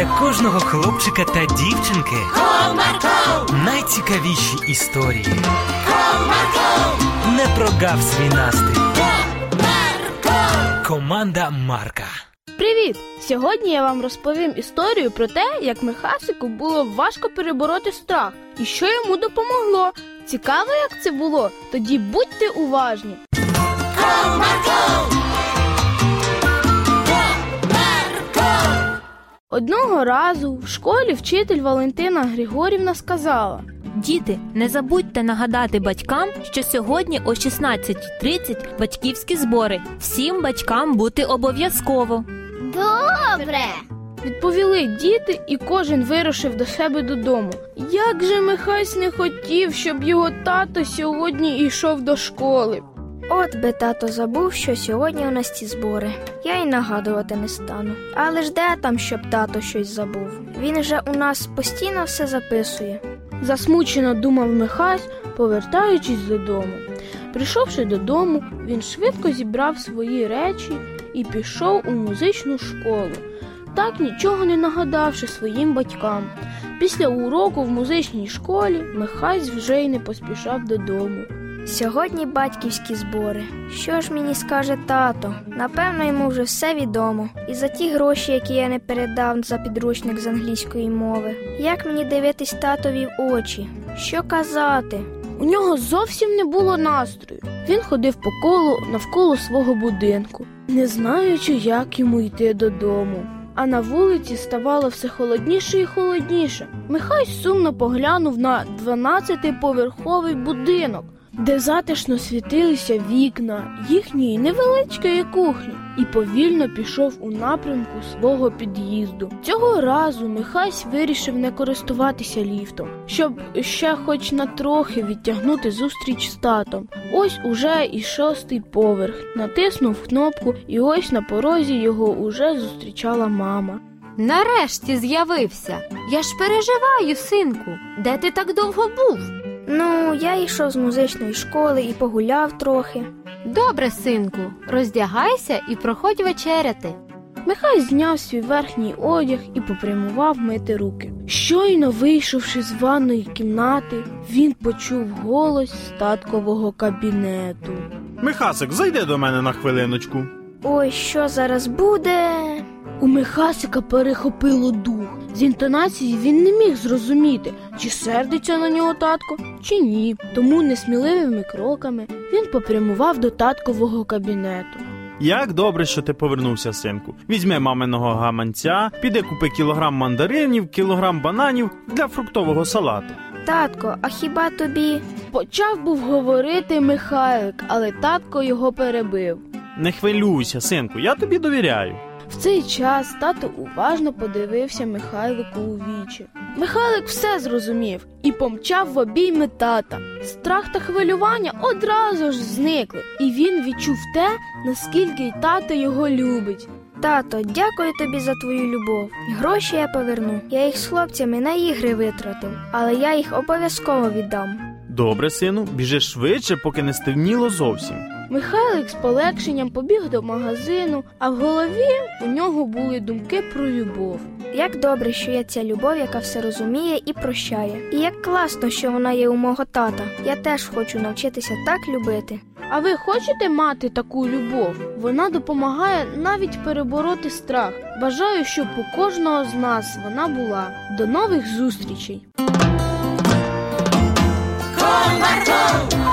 для кожного хлопчика та дівчинки Comarco, найцікавіші історії. Comarco, Не прогав свій настрій. Comarco. Команда Марка. Привіт! Сьогодні я вам розповім історію про те, як Михасику було важко перебороти страх і що йому допомогло. Цікаво, як це було? Тоді будьте уважні. Одного разу в школі вчитель Валентина Григорівна сказала: Діти, не забудьте нагадати батькам, що сьогодні о 16.30 батьківські збори. Всім батькам бути обов'язково. Добре. Відповіли діти, і кожен вирушив до себе додому. Як же Михась не хотів, щоб його тато сьогодні йшов до школи. От би тато забув, що сьогодні у нас ці збори. Я й нагадувати не стану. Але ж де там, щоб тато щось забув? Він же у нас постійно все записує. Засмучено думав Михась, повертаючись додому. Прийшовши додому, він швидко зібрав свої речі і пішов у музичну школу, так нічого не нагадавши своїм батькам. Після уроку в музичній школі Михась вже й не поспішав додому. Сьогодні батьківські збори. Що ж мені скаже тато? Напевно, йому вже все відомо. І за ті гроші, які я не передав за підручник з англійської мови. Як мені дивитись татові в очі? Що казати? У нього зовсім не було настрою. Він ходив по колу навколо свого будинку, не знаючи, як йому йти додому. А на вулиці ставало все холодніше і холодніше. Михай сумно поглянув на 12-поверховий будинок, де затишно світилися вікна їхньої невеличкої кухні, і повільно пішов у напрямку свого під'їзду. Цього разу Михась вирішив не користуватися ліфтом, щоб ще хоч на трохи відтягнути зустріч з татом. Ось уже і шостий поверх. Натиснув кнопку, і ось на порозі його уже зустрічала мама. Нарешті з'явився. Я ж переживаю, синку. Де ти так довго був? Ну, я йшов з музичної школи і погуляв трохи. Добре, синку, роздягайся і проходь вечеряти. Михай зняв свій верхній одяг і попрямував мити руки. Щойно вийшовши з ванної кімнати, він почув голос з таткового кабінету. Михасик, зайди до мене на хвилиночку. Ой, що зараз буде? У Михасика перехопило дух. З інтонації він не міг зрозуміти, чи сердиться на нього татко, чи ні. Тому несміливими кроками він попрямував до таткового кабінету. Як добре, що ти повернувся, синку. Візьми маминого гаманця, піди купи кілограм мандаринів, кілограм бананів для фруктового салату. Татко, а хіба тобі? Почав був говорити Михайлик, але татко його перебив. Не хвилюйся, синку, я тобі довіряю. Цей час тато уважно подивився Михайлику у вічі. Михайлик все зрозумів і помчав в обійми тата. Страх та хвилювання одразу ж зникли, і він відчув те, наскільки й тато його любить. Тато, дякую тобі за твою любов. Гроші я поверну. Я їх з хлопцями на ігри витратив, але я їх обов'язково віддам. Добре, сину, біжи швидше, поки не стемніло зовсім. Михайлик з полегшенням побіг до магазину, а в голові у нього були думки про любов. Як добре, що є ця любов, яка все розуміє і прощає. І як класно, що вона є у мого тата. Я теж хочу навчитися так любити. А ви хочете мати таку любов? Вона допомагає навіть перебороти страх. Бажаю, щоб у кожного з нас вона була. До нових зустрічей! Marco, Marco.